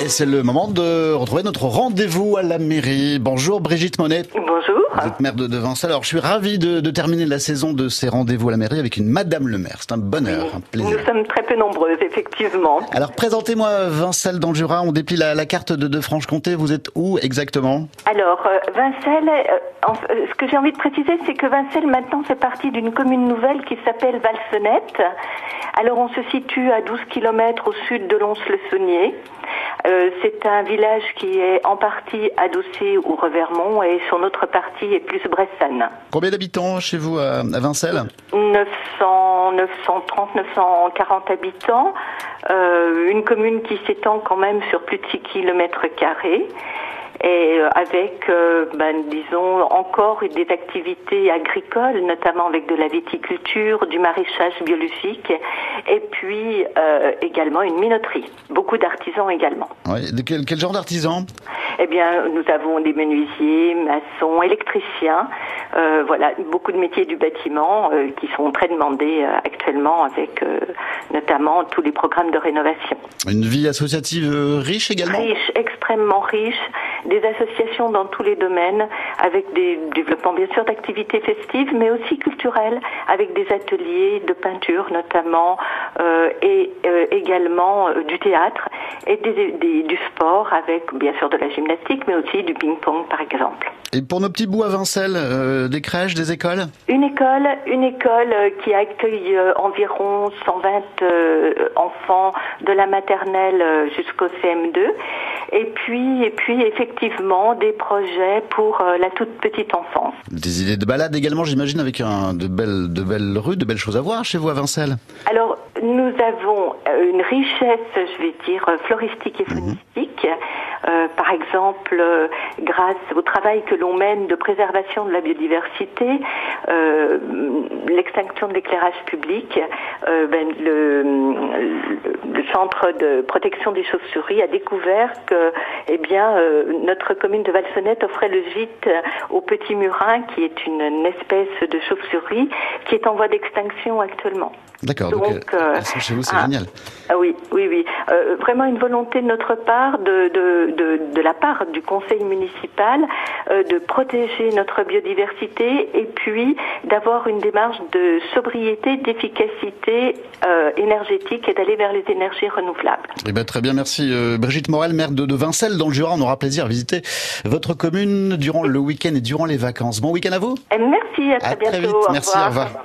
Et c'est le moment de retrouver notre rendez-vous à la mairie. Bonjour Brigitte Monet. Bonjour. Vous êtes maire de, de Vincelles. Alors je suis ravi de, de terminer la saison de ces rendez-vous à la mairie avec une Madame le maire. C'est un bonheur, un plaisir. Nous sommes très peu nombreuses, effectivement. Alors présentez-moi Vincelles dans le Jura. On déplie la, la carte de, de Franche-Comté. Vous êtes où exactement? Alors, euh, Vincelles, euh, ce que j'ai envie de préciser, c'est que Vincelles maintenant fait partie d'une commune nouvelle qui s'appelle Valsenette. Alors, on se situe à 12 km au sud de Lons-le-Saunier. Euh, c'est un village qui est en partie adossé au Revermont et son autre partie est plus Bressane. Combien d'habitants chez vous à, à Vincelles? 900, 930, 940 habitants, euh, une commune qui s'étend quand même sur plus de 6 kilomètres carrés et euh, avec, euh, ben, disons, encore des activités agricoles, notamment avec de la viticulture, du maraîchage biologique, et puis euh, également une minoterie. Beaucoup d'artisans également. Ouais. De quel, quel genre d'artisan Eh bien, nous avons des menuisiers, maçons, électriciens, voilà, beaucoup de métiers du bâtiment euh, qui sont très demandés euh, actuellement avec euh, notamment tous les programmes de rénovation. Une vie associative euh, riche également? Riche, extrêmement riche, des associations dans tous les domaines, avec des développements bien sûr d'activités festives, mais aussi culturelles, avec des ateliers de peinture notamment, euh, et euh, également euh, du théâtre et des- des- du sport, avec bien sûr de la gymnastique, mais aussi du ping-pong par exemple. Et pour nos petits bouts à Vincelles, euh, des crèches, des écoles? Une école, une école euh, qui accueille environ 120 euh, enfants de la maternelle jusqu'au CM2. Et puis, et puis effectivement des projets pour euh, la toute petite enfance. Des idées de balade également, j'imagine, avec un, de, belles, de belles rues, de belles choses à voir chez vous à Vincelles. Alors, nous avons euh, une richesse, je vais dire, euh, floristique et faunistique. Euh, par exemple, euh, grâce au travail que l'on mène de préservation de la biodiversité, euh, l'extinction de l'éclairage public, ben, le, centre de protection des chauves-souris a découvert que, eh bien, notre commune de Valsonnette offrait le gîte au petit murin, qui est une, une espèce de chauve-souris qui est en voie d'extinction actuellement. D'accord, donc, Donc, elles sont chez vous, c'est ah. génial. Ah oui, oui, oui. Vraiment une volonté de notre part, de, de, de, de la part du conseil municipal, euh, de protéger notre biodiversité et puis d'avoir une démarche de sobriété, d'efficacité euh, énergétique et d'aller vers les énergies renouvelables. Eh ben, très bien, merci euh, Brigitte Morel, maire de, de Vincelles dans le Jura. On aura plaisir à visiter votre commune durant le week-end et durant les vacances. Bon week-end à vous merci, à très À bientôt. très vite, au merci, au revoir. revoir.